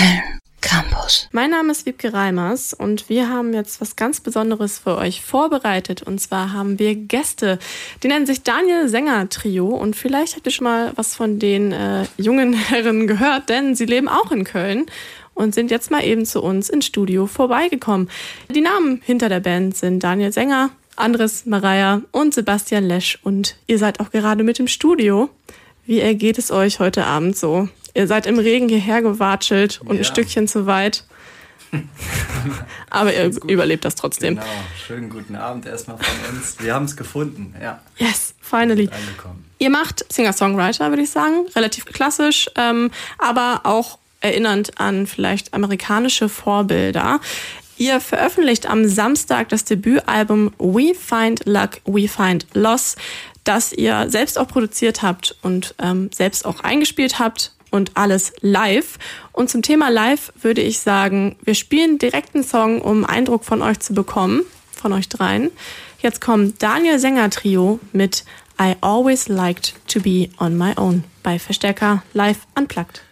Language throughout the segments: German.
Film Campus. Mein Name ist Wiebke Reimers und wir haben jetzt was ganz Besonderes für euch vorbereitet. Und zwar haben wir Gäste. Die nennen sich Daniel Sänger Trio und vielleicht habt ihr schon mal was von den äh, jungen Herren gehört, denn sie leben auch in Köln und sind jetzt mal eben zu uns ins Studio vorbeigekommen. Die Namen hinter der Band sind Daniel Sänger, Andres Maria und Sebastian Lesch und ihr seid auch gerade mit im Studio. Wie ergeht es euch heute Abend so? Ihr seid im Regen hierher gewatschelt und ja. ein Stückchen zu weit. Aber ihr überlebt das trotzdem. Genau, schönen guten Abend erstmal von uns. Wir haben es gefunden, ja. Yes, finally. Ihr macht Singer-Songwriter, würde ich sagen. Relativ klassisch, ähm, aber auch erinnernd an vielleicht amerikanische Vorbilder. Ihr veröffentlicht am Samstag das Debütalbum We Find Luck, We Find Loss, das ihr selbst auch produziert habt und ähm, selbst auch eingespielt habt und alles live. Und zum Thema live würde ich sagen, wir spielen direkt einen Song, um Eindruck von euch zu bekommen, von euch dreien. Jetzt kommt Daniel Sänger Trio mit I Always Liked to Be on My Own bei Verstärker Live Unplugged.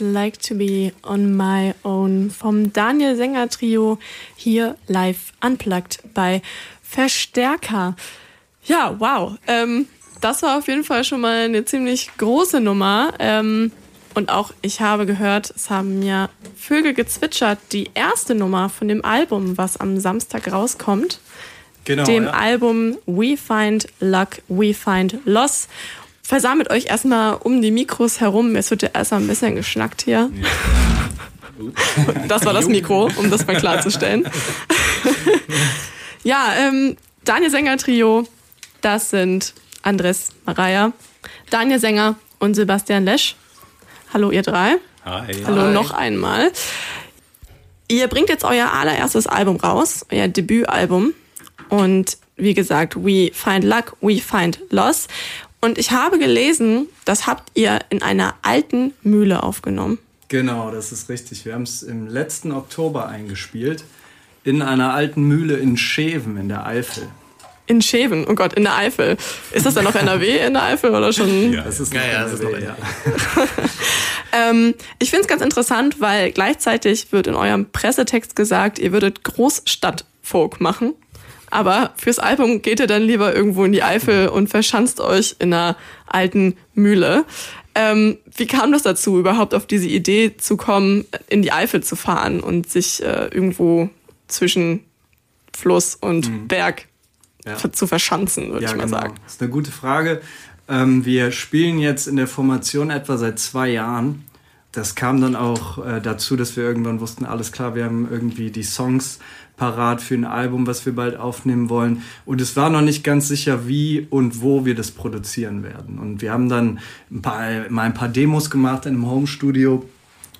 Like to be on my own vom Daniel Sänger Trio hier live unplugged bei Verstärker. Ja, wow. Ähm, das war auf jeden Fall schon mal eine ziemlich große Nummer. Ähm, und auch ich habe gehört, es haben mir Vögel gezwitschert, die erste Nummer von dem Album, was am Samstag rauskommt. Genau, dem ja. Album We Find Luck, We Find Loss. Versammelt euch erstmal um die Mikros herum. Es wird ja erstmal ein bisschen geschnackt hier. Ja. Das war das Mikro, um das mal klarzustellen. ja, ähm, Daniel Sänger Trio, das sind Andres Maria, Daniel Sänger und Sebastian Lesch. Hallo ihr drei. Hi. Hallo Hi. noch einmal. Ihr bringt jetzt euer allererstes Album raus, euer Debütalbum. Und wie gesagt, We Find Luck, We Find Loss. Und ich habe gelesen, das habt ihr in einer alten Mühle aufgenommen. Genau, das ist richtig. Wir haben es im letzten Oktober eingespielt in einer alten Mühle in Scheven in der Eifel. In Scheven, oh Gott, in der Eifel. Ist das dann noch NRW in der Eifel oder schon? Ja, das ist noch ja, ja, NRW, ist noch ja. ähm, ich finde es ganz interessant, weil gleichzeitig wird in eurem Pressetext gesagt, ihr würdet Großstadtfolk machen. Aber fürs Album geht ihr dann lieber irgendwo in die Eifel und verschanzt euch in einer alten Mühle. Ähm, wie kam das dazu, überhaupt auf diese Idee zu kommen, in die Eifel zu fahren und sich äh, irgendwo zwischen Fluss und mhm. Berg ja. zu verschanzen, würde ja, ich mal genau. sagen. Das ist eine gute Frage. Ähm, wir spielen jetzt in der Formation etwa seit zwei Jahren. Das kam dann auch äh, dazu, dass wir irgendwann wussten, alles klar, wir haben irgendwie die Songs parat für ein Album, was wir bald aufnehmen wollen. Und es war noch nicht ganz sicher, wie und wo wir das produzieren werden. Und wir haben dann ein paar, mal ein paar Demos gemacht in einem Home-Studio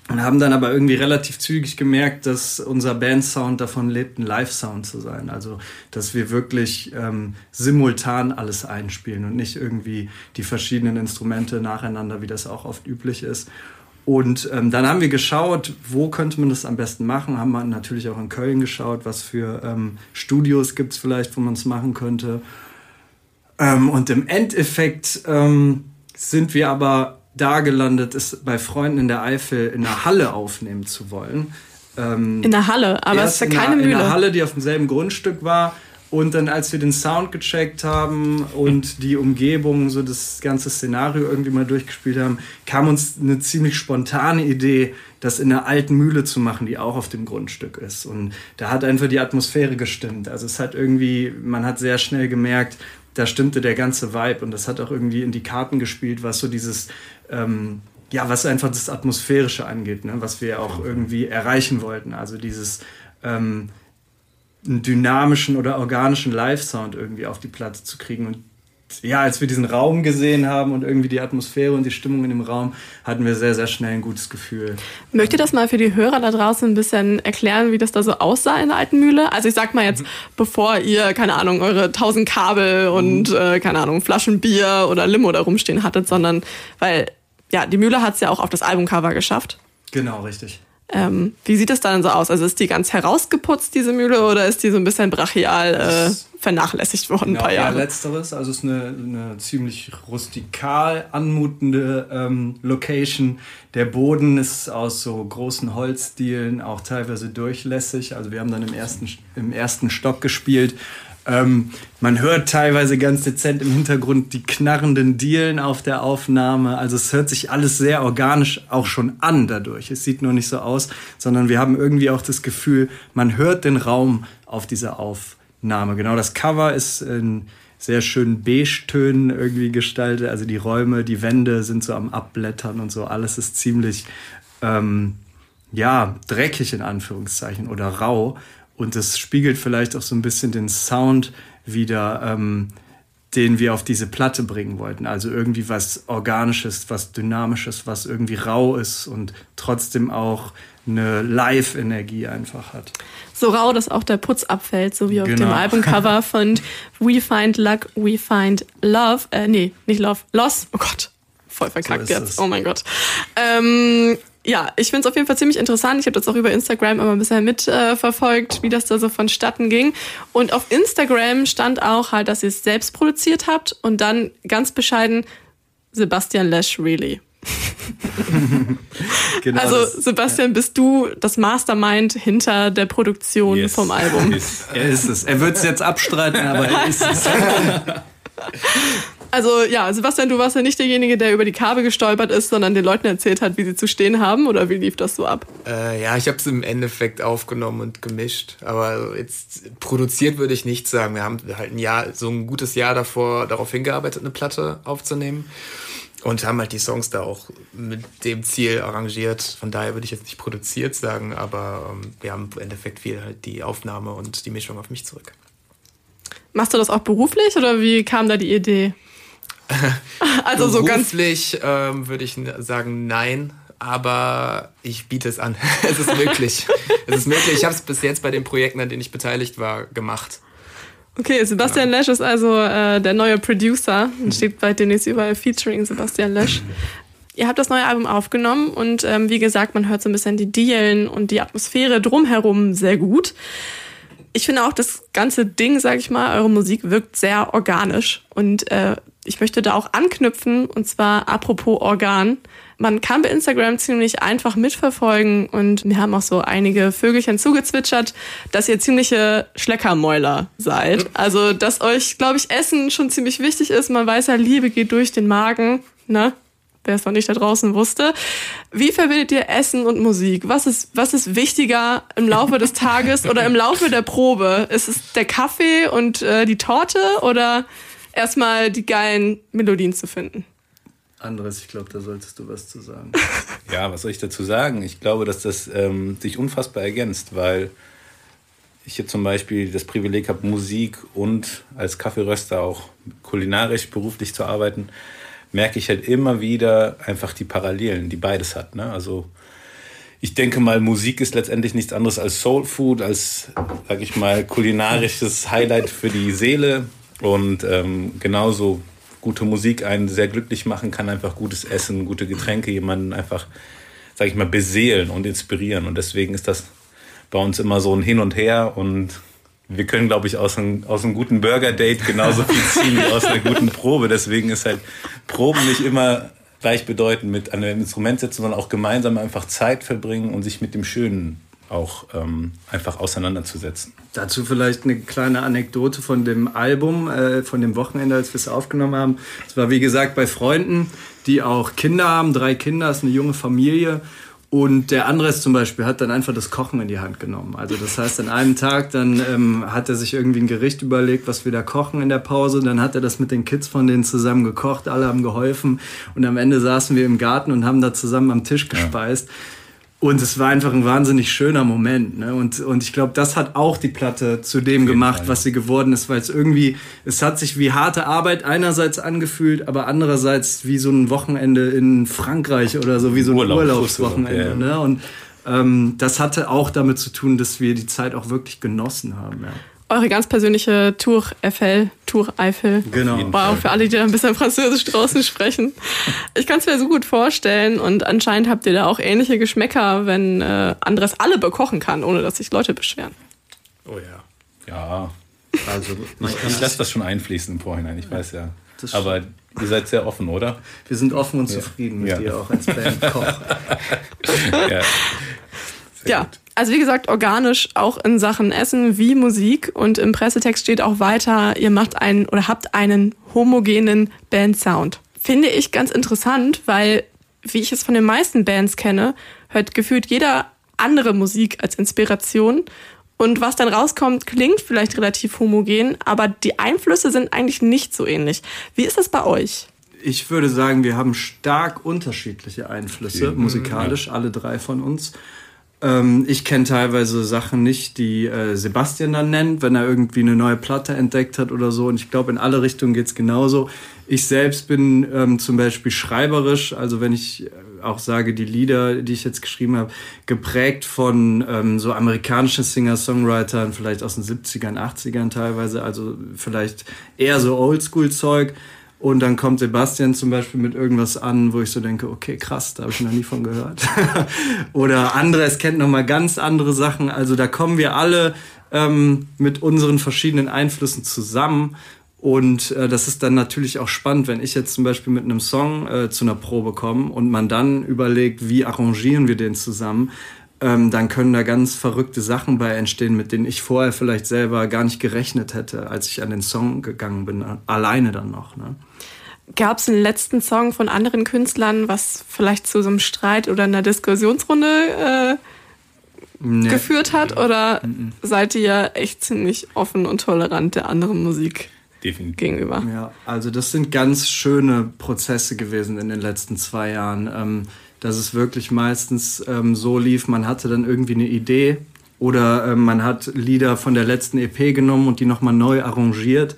und haben dann aber irgendwie relativ zügig gemerkt, dass unser Bandsound davon lebt, ein Live-Sound zu sein. Also, dass wir wirklich ähm, simultan alles einspielen und nicht irgendwie die verschiedenen Instrumente nacheinander, wie das auch oft üblich ist. Und ähm, dann haben wir geschaut, wo könnte man das am besten machen. Haben wir natürlich auch in Köln geschaut, was für ähm, Studios gibt es vielleicht, wo man es machen könnte. Ähm, und im Endeffekt ähm, sind wir aber da gelandet ist, bei Freunden in der Eifel in der Halle aufnehmen zu wollen. Ähm, in der Halle, aber es ist ja keine Mühle. In der Halle, die auf demselben Grundstück war. Und dann, als wir den Sound gecheckt haben und die Umgebung, so das ganze Szenario irgendwie mal durchgespielt haben, kam uns eine ziemlich spontane Idee, das in einer alten Mühle zu machen, die auch auf dem Grundstück ist. Und da hat einfach die Atmosphäre gestimmt. Also es hat irgendwie, man hat sehr schnell gemerkt, da stimmte der ganze Vibe und das hat auch irgendwie in die Karten gespielt, was so dieses ähm, ja, was einfach das Atmosphärische angeht, ne? was wir auch irgendwie erreichen wollten. Also dieses ähm, einen dynamischen oder organischen Live-Sound irgendwie auf die Platte zu kriegen. Und ja, als wir diesen Raum gesehen haben und irgendwie die Atmosphäre und die Stimmung in dem Raum, hatten wir sehr, sehr schnell ein gutes Gefühl. Möchtet ihr das mal für die Hörer da draußen ein bisschen erklären, wie das da so aussah in der alten Mühle? Also ich sag mal jetzt, mhm. bevor ihr, keine Ahnung, eure tausend Kabel und, mhm. äh, keine Ahnung, Flaschen Bier oder Limo da rumstehen hattet, sondern, weil ja, die Mühle hat es ja auch auf das Albumcover geschafft. Genau, richtig. Ähm, wie sieht es dann so aus? Also ist die ganz herausgeputzt, diese Mühle, oder ist die so ein bisschen brachial äh, vernachlässigt worden, genau, ein paar Jahre? Ja, letzteres. Also es ist eine, eine ziemlich rustikal anmutende ähm, Location. Der Boden ist aus so großen Holzdielen, auch teilweise durchlässig. Also wir haben dann im ersten, im ersten Stock gespielt ähm, man hört teilweise ganz dezent im Hintergrund die knarrenden Dielen auf der Aufnahme. Also es hört sich alles sehr organisch auch schon an dadurch. Es sieht nur nicht so aus, sondern wir haben irgendwie auch das Gefühl, man hört den Raum auf dieser Aufnahme. Genau, das Cover ist in sehr schönen Beige-Tönen irgendwie gestaltet. Also die Räume, die Wände sind so am Abblättern und so. Alles ist ziemlich, ähm, ja, dreckig in Anführungszeichen oder rau. Und das spiegelt vielleicht auch so ein bisschen den Sound wieder, ähm, den wir auf diese Platte bringen wollten. Also irgendwie was Organisches, was Dynamisches, was irgendwie rau ist und trotzdem auch eine Live-Energie einfach hat. So rau, dass auch der Putz abfällt, so wie auf genau. dem Albumcover von We Find Luck, We Find Love. Äh, nee, nicht Love, Loss. Oh Gott, voll verkackt so jetzt. Es. Oh mein Gott. Ähm, ja, ich finde es auf jeden Fall ziemlich interessant. Ich habe das auch über Instagram immer ein bisschen mitverfolgt, äh, wie das da so vonstatten ging. Und auf Instagram stand auch halt, dass ihr es selbst produziert habt und dann ganz bescheiden Sebastian Lesch Really. genau also das, Sebastian, ja. bist du das Mastermind hinter der Produktion yes. vom Album? Yes. Er ist es. Er wird es jetzt abstreiten, aber er ist es. Also ja, Sebastian, du warst ja nicht derjenige, der über die Kabel gestolpert ist, sondern den Leuten erzählt hat, wie sie zu stehen haben oder wie lief das so ab? Äh, ja, ich habe es im Endeffekt aufgenommen und gemischt, aber jetzt produziert würde ich nicht sagen. Wir haben halt ein Jahr, so ein gutes Jahr davor darauf hingearbeitet, eine Platte aufzunehmen und haben halt die Songs da auch mit dem Ziel arrangiert. Von daher würde ich jetzt nicht produziert sagen, aber ähm, wir haben im Endeffekt viel halt die Aufnahme und die Mischung auf mich zurück. Machst du das auch beruflich oder wie kam da die Idee? also so ganz. Ähm, würde ich sagen nein, aber ich biete es an. es ist möglich. es ist möglich. Ich habe es bis jetzt bei den Projekten, an denen ich beteiligt war, gemacht. Okay, Sebastian Lesch ist also äh, der neue Producer und steht bald demnächst überall featuring Sebastian Lesch. Ihr habt das neue Album aufgenommen und ähm, wie gesagt, man hört so ein bisschen die Dielen und die Atmosphäre drumherum sehr gut. Ich finde auch, das ganze Ding, sag ich mal, eure Musik wirkt sehr organisch und äh, ich möchte da auch anknüpfen und zwar apropos Organ. Man kann bei Instagram ziemlich einfach mitverfolgen und mir haben auch so einige Vögelchen zugezwitschert, dass ihr ziemliche Schleckermäuler seid. Also, dass euch, glaube ich, Essen schon ziemlich wichtig ist. Man weiß ja, Liebe geht durch den Magen, ne? Wer es noch nicht da draußen wusste. Wie verbindet ihr Essen und Musik? Was ist, was ist wichtiger im Laufe des Tages oder im Laufe der Probe? Ist es der Kaffee und äh, die Torte oder erstmal die geilen Melodien zu finden? Andres, ich glaube, da solltest du was zu sagen. ja, was soll ich dazu sagen? Ich glaube, dass das ähm, sich unfassbar ergänzt, weil ich hier zum Beispiel das Privileg habe, Musik und als Kaffeeröster auch kulinarisch beruflich zu arbeiten, merke ich halt immer wieder einfach die Parallelen, die beides hat. Ne? Also ich denke mal, Musik ist letztendlich nichts anderes als Soul Food, als, sag ich mal, kulinarisches Highlight für die Seele. Und ähm, genauso gute Musik einen sehr glücklich machen kann, einfach gutes Essen, gute Getränke, jemanden einfach, sag ich mal, beseelen und inspirieren. Und deswegen ist das bei uns immer so ein Hin und Her und wir können, glaube ich, aus einem, aus einem guten Burger-Date genauso viel ziehen wie aus einer guten Probe. Deswegen ist halt Proben nicht immer gleichbedeutend mit einem Instrument setzen, sondern auch gemeinsam einfach Zeit verbringen und sich mit dem Schönen auch ähm, einfach auseinanderzusetzen. Dazu vielleicht eine kleine Anekdote von dem Album, äh, von dem Wochenende, als wir es aufgenommen haben. Es war wie gesagt bei Freunden, die auch Kinder haben, drei Kinder, ist eine junge Familie. Und der Andres zum Beispiel hat dann einfach das Kochen in die Hand genommen. Also das heißt, an einem Tag dann ähm, hat er sich irgendwie ein Gericht überlegt, was wir da kochen in der Pause. Dann hat er das mit den Kids von denen zusammen gekocht, alle haben geholfen. Und am Ende saßen wir im Garten und haben da zusammen am Tisch gespeist. Ja. Und es war einfach ein wahnsinnig schöner Moment. Ne? Und, und ich glaube, das hat auch die Platte zu dem gemacht, Fall, was sie geworden ist, weil es irgendwie, es hat sich wie harte Arbeit einerseits angefühlt, aber andererseits wie so ein Wochenende in Frankreich oder so, wie so ein Urlaub, Urlaubswochenende. Ja. Ne? Und ähm, das hatte auch damit zu tun, dass wir die Zeit auch wirklich genossen haben. Ja eure ganz persönliche Tour Eiffel, Tour Eiffel. Genau. Wow, für alle, die da ein bisschen Französisch draußen sprechen. Ich kann es mir so gut vorstellen und anscheinend habt ihr da auch ähnliche Geschmäcker, wenn äh, Andres alle bekochen kann, ohne dass sich Leute beschweren. Oh ja. Ja. Also ich, ich lasse das schon einfließen im Vorhinein, ich weiß ja. Aber ihr seid sehr offen, oder? Wir sind offen und ja. zufrieden mit ja. dir auch als Bandkoch. ja. Sehr ja. Gut. Also wie gesagt, organisch auch in Sachen Essen wie Musik und im Pressetext steht auch weiter, ihr macht einen oder habt einen homogenen Bandsound. Finde ich ganz interessant, weil wie ich es von den meisten Bands kenne, hört gefühlt jeder andere Musik als Inspiration und was dann rauskommt, klingt vielleicht relativ homogen, aber die Einflüsse sind eigentlich nicht so ähnlich. Wie ist das bei euch? Ich würde sagen, wir haben stark unterschiedliche Einflüsse, musikalisch, alle drei von uns. Ähm, ich kenne teilweise Sachen nicht, die äh, Sebastian dann nennt, wenn er irgendwie eine neue Platte entdeckt hat oder so. Und ich glaube, in alle Richtungen geht's genauso. Ich selbst bin ähm, zum Beispiel schreiberisch, also wenn ich äh, auch sage, die Lieder, die ich jetzt geschrieben habe, geprägt von ähm, so amerikanischen Singer-Songwritern, vielleicht aus den 70ern, 80ern teilweise, also vielleicht eher so Oldschool-Zeug. Und dann kommt Sebastian zum Beispiel mit irgendwas an, wo ich so denke, okay, krass, da habe ich noch nie von gehört. Oder Andres kennt noch mal ganz andere Sachen. Also da kommen wir alle ähm, mit unseren verschiedenen Einflüssen zusammen. Und äh, das ist dann natürlich auch spannend, wenn ich jetzt zum Beispiel mit einem Song äh, zu einer Probe komme und man dann überlegt, wie arrangieren wir den zusammen, ähm, dann können da ganz verrückte Sachen bei entstehen, mit denen ich vorher vielleicht selber gar nicht gerechnet hätte, als ich an den Song gegangen bin, alleine dann noch. Ne? Gab es einen letzten Song von anderen Künstlern, was vielleicht zu so einem Streit oder einer Diskussionsrunde äh, nee. geführt hat? Oder mhm. seid ihr echt ziemlich offen und tolerant der anderen Musik? Definitiv. gegenüber. Ja, also das sind ganz schöne Prozesse gewesen in den letzten zwei Jahren. Ähm, dass es wirklich meistens ähm, so lief, man hatte dann irgendwie eine Idee oder ähm, man hat Lieder von der letzten EP genommen und die nochmal neu arrangiert.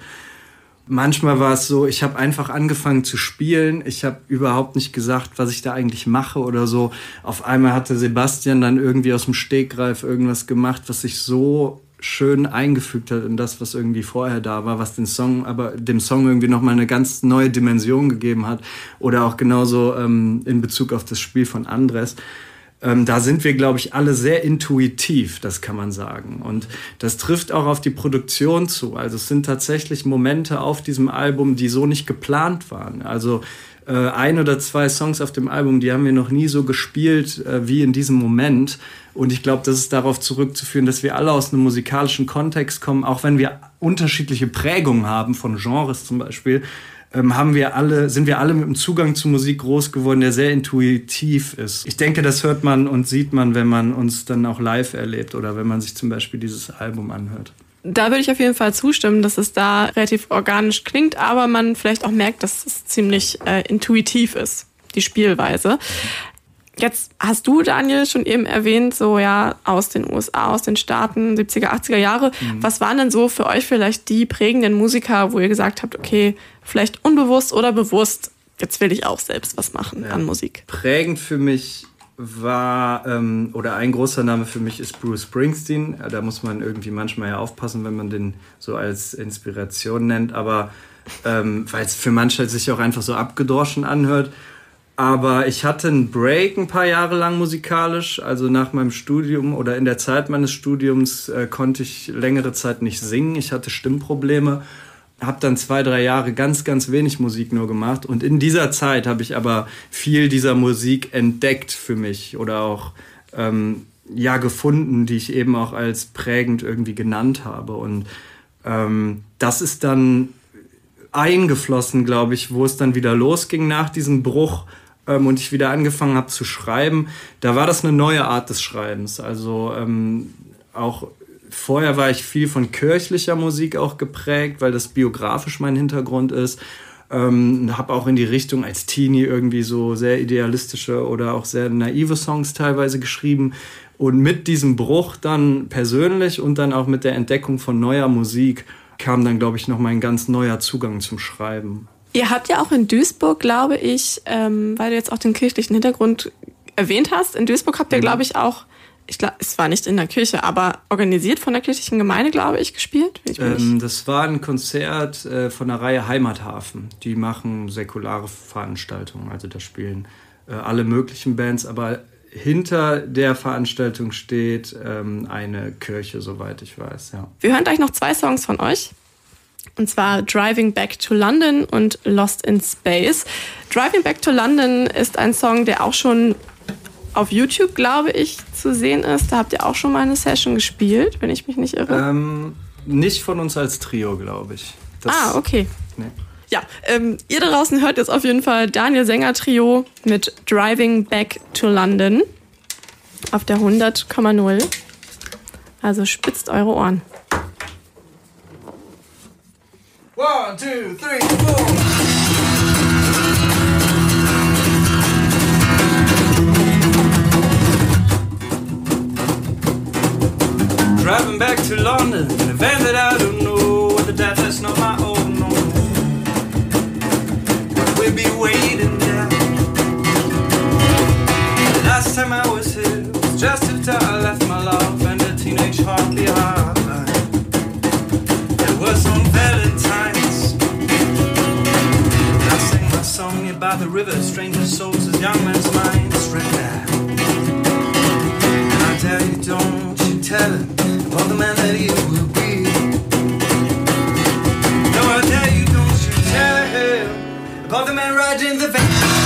Manchmal war es so, ich habe einfach angefangen zu spielen. Ich habe überhaupt nicht gesagt, was ich da eigentlich mache oder so. Auf einmal hatte Sebastian dann irgendwie aus dem Stegreif irgendwas gemacht, was sich so schön eingefügt hat in das, was irgendwie vorher da war, was den Song, aber dem Song irgendwie nochmal eine ganz neue Dimension gegeben hat. Oder auch genauso ähm, in Bezug auf das Spiel von Andres. Ähm, da sind wir, glaube ich, alle sehr intuitiv, das kann man sagen. Und das trifft auch auf die Produktion zu. Also es sind tatsächlich Momente auf diesem Album, die so nicht geplant waren. Also äh, ein oder zwei Songs auf dem Album, die haben wir noch nie so gespielt äh, wie in diesem Moment. Und ich glaube, das ist darauf zurückzuführen, dass wir alle aus einem musikalischen Kontext kommen, auch wenn wir unterschiedliche Prägungen haben von Genres zum Beispiel. Ähm, haben wir alle, sind wir alle mit einem Zugang zu Musik groß geworden, der sehr intuitiv ist. Ich denke, das hört man und sieht man, wenn man uns dann auch live erlebt oder wenn man sich zum Beispiel dieses Album anhört. Da würde ich auf jeden Fall zustimmen, dass es da relativ organisch klingt, aber man vielleicht auch merkt, dass es ziemlich äh, intuitiv ist, die Spielweise. Jetzt hast du, Daniel, schon eben erwähnt, so ja, aus den USA, aus den Staaten, 70er, 80er Jahre. Mhm. Was waren denn so für euch vielleicht die prägenden Musiker, wo ihr gesagt habt, okay, vielleicht unbewusst oder bewusst, jetzt will ich auch selbst was machen ja. an Musik? Prägend für mich war, ähm, oder ein großer Name für mich ist Bruce Springsteen. Da muss man irgendwie manchmal ja aufpassen, wenn man den so als Inspiration nennt, aber ähm, weil es für manche sich auch einfach so abgedroschen anhört. Aber ich hatte einen Break ein paar Jahre lang musikalisch. Also nach meinem Studium oder in der Zeit meines Studiums äh, konnte ich längere Zeit nicht singen. Ich hatte Stimmprobleme. Habe dann zwei, drei Jahre ganz, ganz wenig Musik nur gemacht. Und in dieser Zeit habe ich aber viel dieser Musik entdeckt für mich oder auch ähm, ja gefunden, die ich eben auch als prägend irgendwie genannt habe. Und ähm, das ist dann eingeflossen, glaube ich, wo es dann wieder losging nach diesem Bruch ähm, und ich wieder angefangen habe zu schreiben, da war das eine neue Art des Schreibens. Also ähm, auch vorher war ich viel von kirchlicher Musik auch geprägt, weil das biografisch mein Hintergrund ist. Ähm, habe auch in die Richtung als Teenie irgendwie so sehr idealistische oder auch sehr naive Songs teilweise geschrieben. Und mit diesem Bruch dann persönlich und dann auch mit der Entdeckung von neuer Musik kam dann, glaube ich, noch mal ein ganz neuer Zugang zum Schreiben. Ihr habt ja auch in Duisburg, glaube ich, ähm, weil du jetzt auch den kirchlichen Hintergrund erwähnt hast, in Duisburg habt ihr, mhm. glaube ich, auch, ich glaube, es war nicht in der Kirche, aber organisiert von der kirchlichen Gemeinde, glaube ich, gespielt. Ich ähm, das war ein Konzert äh, von der Reihe Heimathafen. Die machen säkulare Veranstaltungen, also da spielen äh, alle möglichen Bands, aber hinter der Veranstaltung steht ähm, eine Kirche, soweit ich weiß. Ja. Wir hören gleich noch zwei Songs von euch. Und zwar Driving Back to London und Lost in Space. Driving Back to London ist ein Song, der auch schon auf YouTube, glaube ich, zu sehen ist. Da habt ihr auch schon mal eine Session gespielt, wenn ich mich nicht irre. Ähm, nicht von uns als Trio, glaube ich. Das, ah, okay. Nee. Ja, ähm, ihr da draußen hört jetzt auf jeden Fall Daniel Sänger Trio mit Driving Back to London auf der 100,0. Also spitzt eure Ohren. One, two, three, four. Driving back to London in a van that I don't know, with a dad that's not my own. No. We'll be waiting there. The last time I was here was just after I left my love and a teenage heart behind. It was on Valentine's. I sang my song by the river, stranger souls as young men's minds repair. And I tell you, don't you tell him the man that will be. No, I tell you, don't you tell about the man riding the van.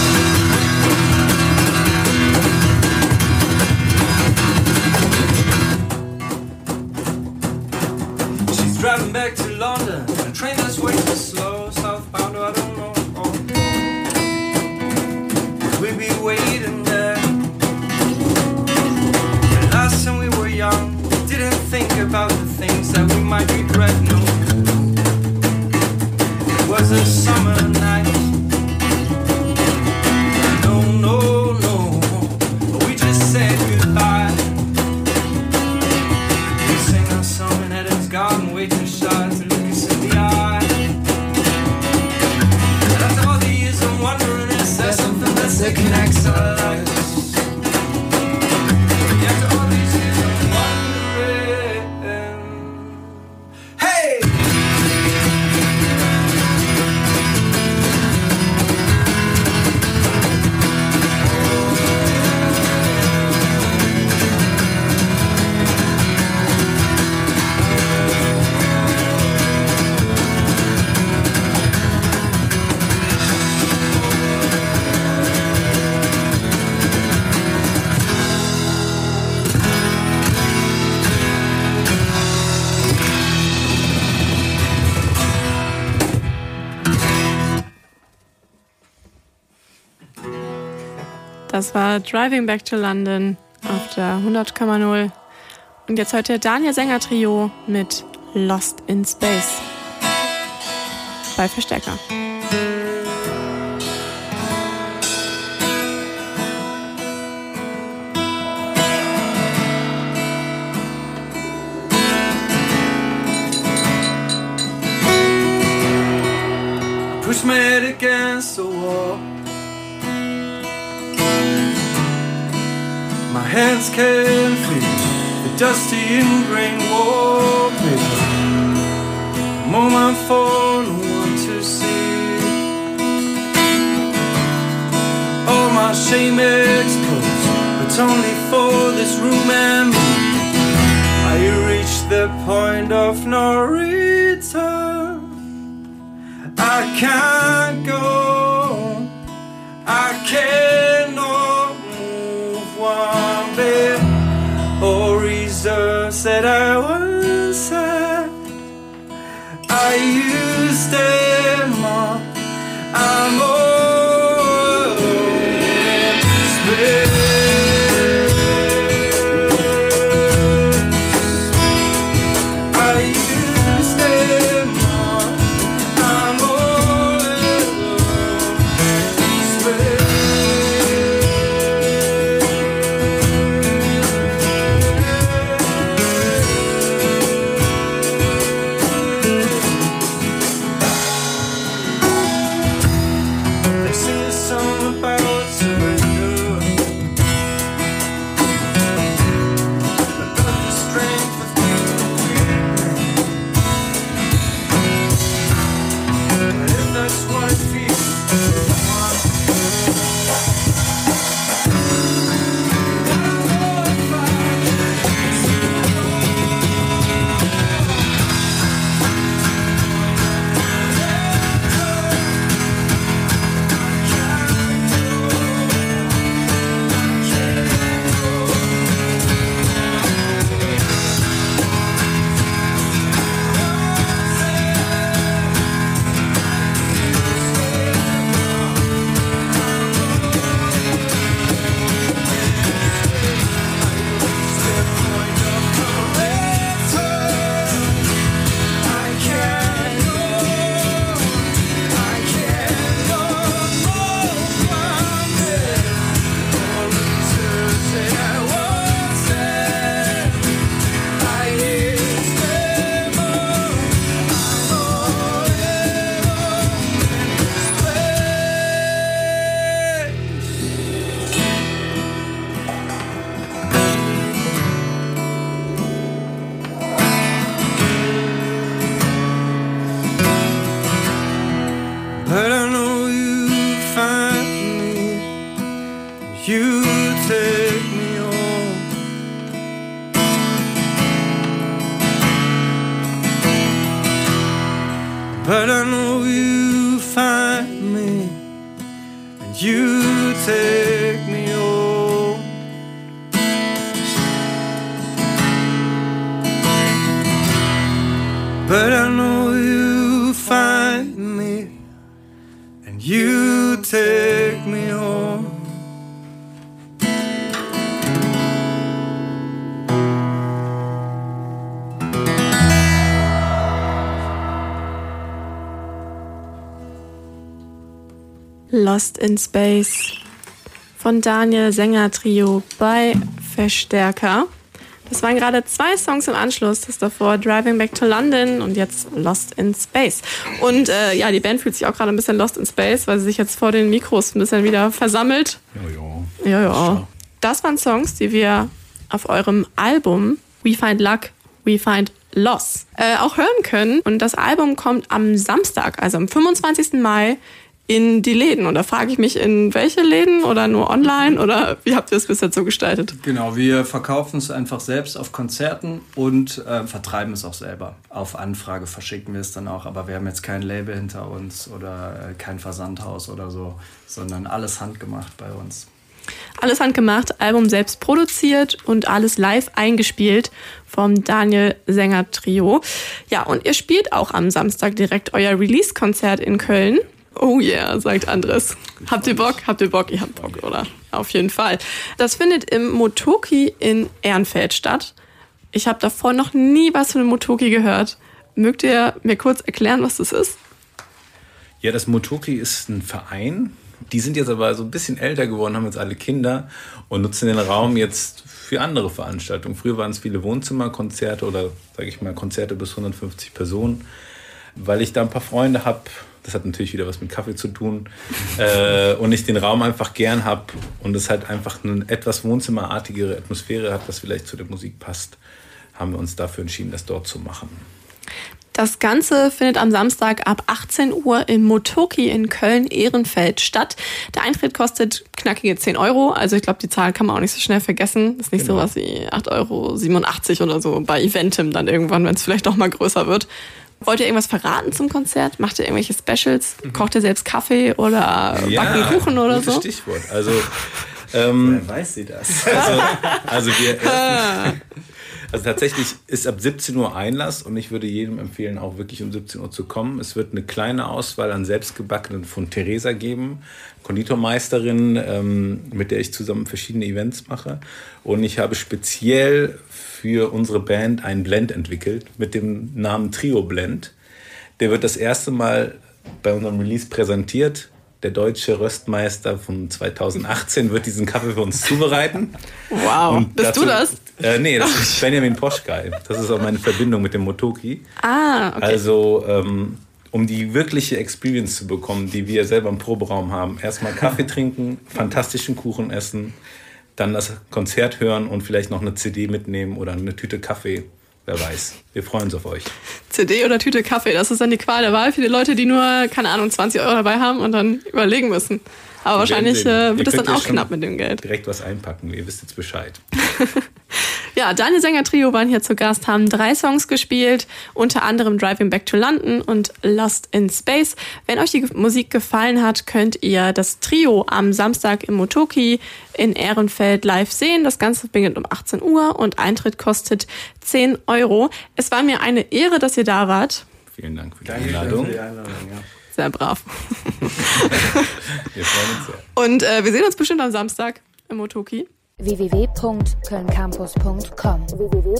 Das war Driving Back to London auf der 100,0. Und jetzt heute Daniel Sänger Trio mit Lost in Space bei Verstärker. Push me against the wall. hands can feel the dusty ingrained war pit. Moment for no one to see. All my shame exposed. but only for this room and me. I reached the point of no return. I can't go. I can't. stay. Lost in Space von Daniel Sänger Trio bei Verstärker. Das waren gerade zwei Songs im Anschluss. Das davor Driving Back to London und jetzt Lost in Space. Und äh, ja, die Band fühlt sich auch gerade ein bisschen Lost in Space, weil sie sich jetzt vor den Mikros ein bisschen wieder versammelt. Ja, ja. Ja, ja. Das waren Songs, die wir auf eurem Album We Find Luck, We Find Loss äh, auch hören können. Und das Album kommt am Samstag, also am 25. Mai in die Läden. Und da frage ich mich, in welche Läden oder nur online oder wie habt ihr es bis jetzt so gestaltet? Genau, wir verkaufen es einfach selbst auf Konzerten und äh, vertreiben es auch selber. Auf Anfrage verschicken wir es dann auch, aber wir haben jetzt kein Label hinter uns oder äh, kein Versandhaus oder so, sondern alles handgemacht bei uns. Alles handgemacht, Album selbst produziert und alles live eingespielt vom Daniel Sänger Trio. Ja, und ihr spielt auch am Samstag direkt euer Release-Konzert in Köln. Oh yeah, sagt Andres. Habt ihr Bock? Habt ihr Bock? Ihr habt Bock, oder? Auf jeden Fall. Das findet im Motoki in Ehrenfeld statt. Ich habe davor noch nie was von dem Motoki gehört. Mögt ihr mir kurz erklären, was das ist? Ja, das Motoki ist ein Verein. Die sind jetzt aber so ein bisschen älter geworden, haben jetzt alle Kinder und nutzen den Raum jetzt für andere Veranstaltungen. Früher waren es viele Wohnzimmerkonzerte oder, sage ich mal, Konzerte bis 150 Personen. Weil ich da ein paar Freunde habe, das hat natürlich wieder was mit Kaffee zu tun. äh, und ich den Raum einfach gern habe und es halt einfach eine etwas wohnzimmerartigere Atmosphäre hat, was vielleicht zu der Musik passt, haben wir uns dafür entschieden, das dort zu machen. Das Ganze findet am Samstag ab 18 Uhr im Motoki in Köln-Ehrenfeld statt. Der Eintritt kostet knackige 10 Euro. Also ich glaube, die Zahl kann man auch nicht so schnell vergessen. Das ist nicht genau. sowas wie 8,87 Euro oder so bei Eventim dann irgendwann, wenn es vielleicht doch mal größer wird. Wollt ihr irgendwas verraten zum Konzert? Macht ihr irgendwelche Specials? Kocht ihr selbst Kaffee oder ja, backen Kuchen oder so? Stichwort. Also, ähm, Woher weiß sie das? Also, also wir Also tatsächlich ist ab 17 Uhr Einlass und ich würde jedem empfehlen, auch wirklich um 17 Uhr zu kommen. Es wird eine kleine Auswahl an selbstgebackenen von Theresa geben, Konditormeisterin, ähm, mit der ich zusammen verschiedene Events mache. Und ich habe speziell für unsere Band einen Blend entwickelt mit dem Namen Trio Blend. Der wird das erste Mal bei unserem Release präsentiert. Der deutsche Röstmeister von 2018 wird diesen Kaffee für uns zubereiten. Wow, Und bist dazu, du das? Äh, nee, das ist Benjamin Poschkei. Das ist auch meine Verbindung mit dem Motoki. Ah, okay. Also, ähm, um die wirkliche Experience zu bekommen, die wir selber im Proberaum haben, erstmal Kaffee trinken, fantastischen Kuchen essen, dann das Konzert hören und vielleicht noch eine CD mitnehmen oder eine Tüte Kaffee. Wer weiß. Wir freuen uns auf euch. CD oder Tüte Kaffee, das ist dann die Qual der Wahl für die Leute, die nur, keine Ahnung, 20 Euro dabei haben und dann überlegen müssen. Aber wahrscheinlich äh, wird es dann auch knapp mit dem Geld. Direkt was einpacken, ihr wisst jetzt Bescheid. Ja, Daniel Sänger Trio waren hier zu Gast, haben drei Songs gespielt, unter anderem Driving Back to London und Lost in Space. Wenn euch die Musik gefallen hat, könnt ihr das Trio am Samstag im Motoki in Ehrenfeld live sehen. Das Ganze beginnt um 18 Uhr und Eintritt kostet 10 Euro. Es war mir eine Ehre, dass ihr da wart. Vielen Dank für die Danke Einladung. Für die Einladung ja. Sehr brav. wir freuen uns sehr. Und äh, wir sehen uns bestimmt am Samstag im Motoki www.kölncampus.com www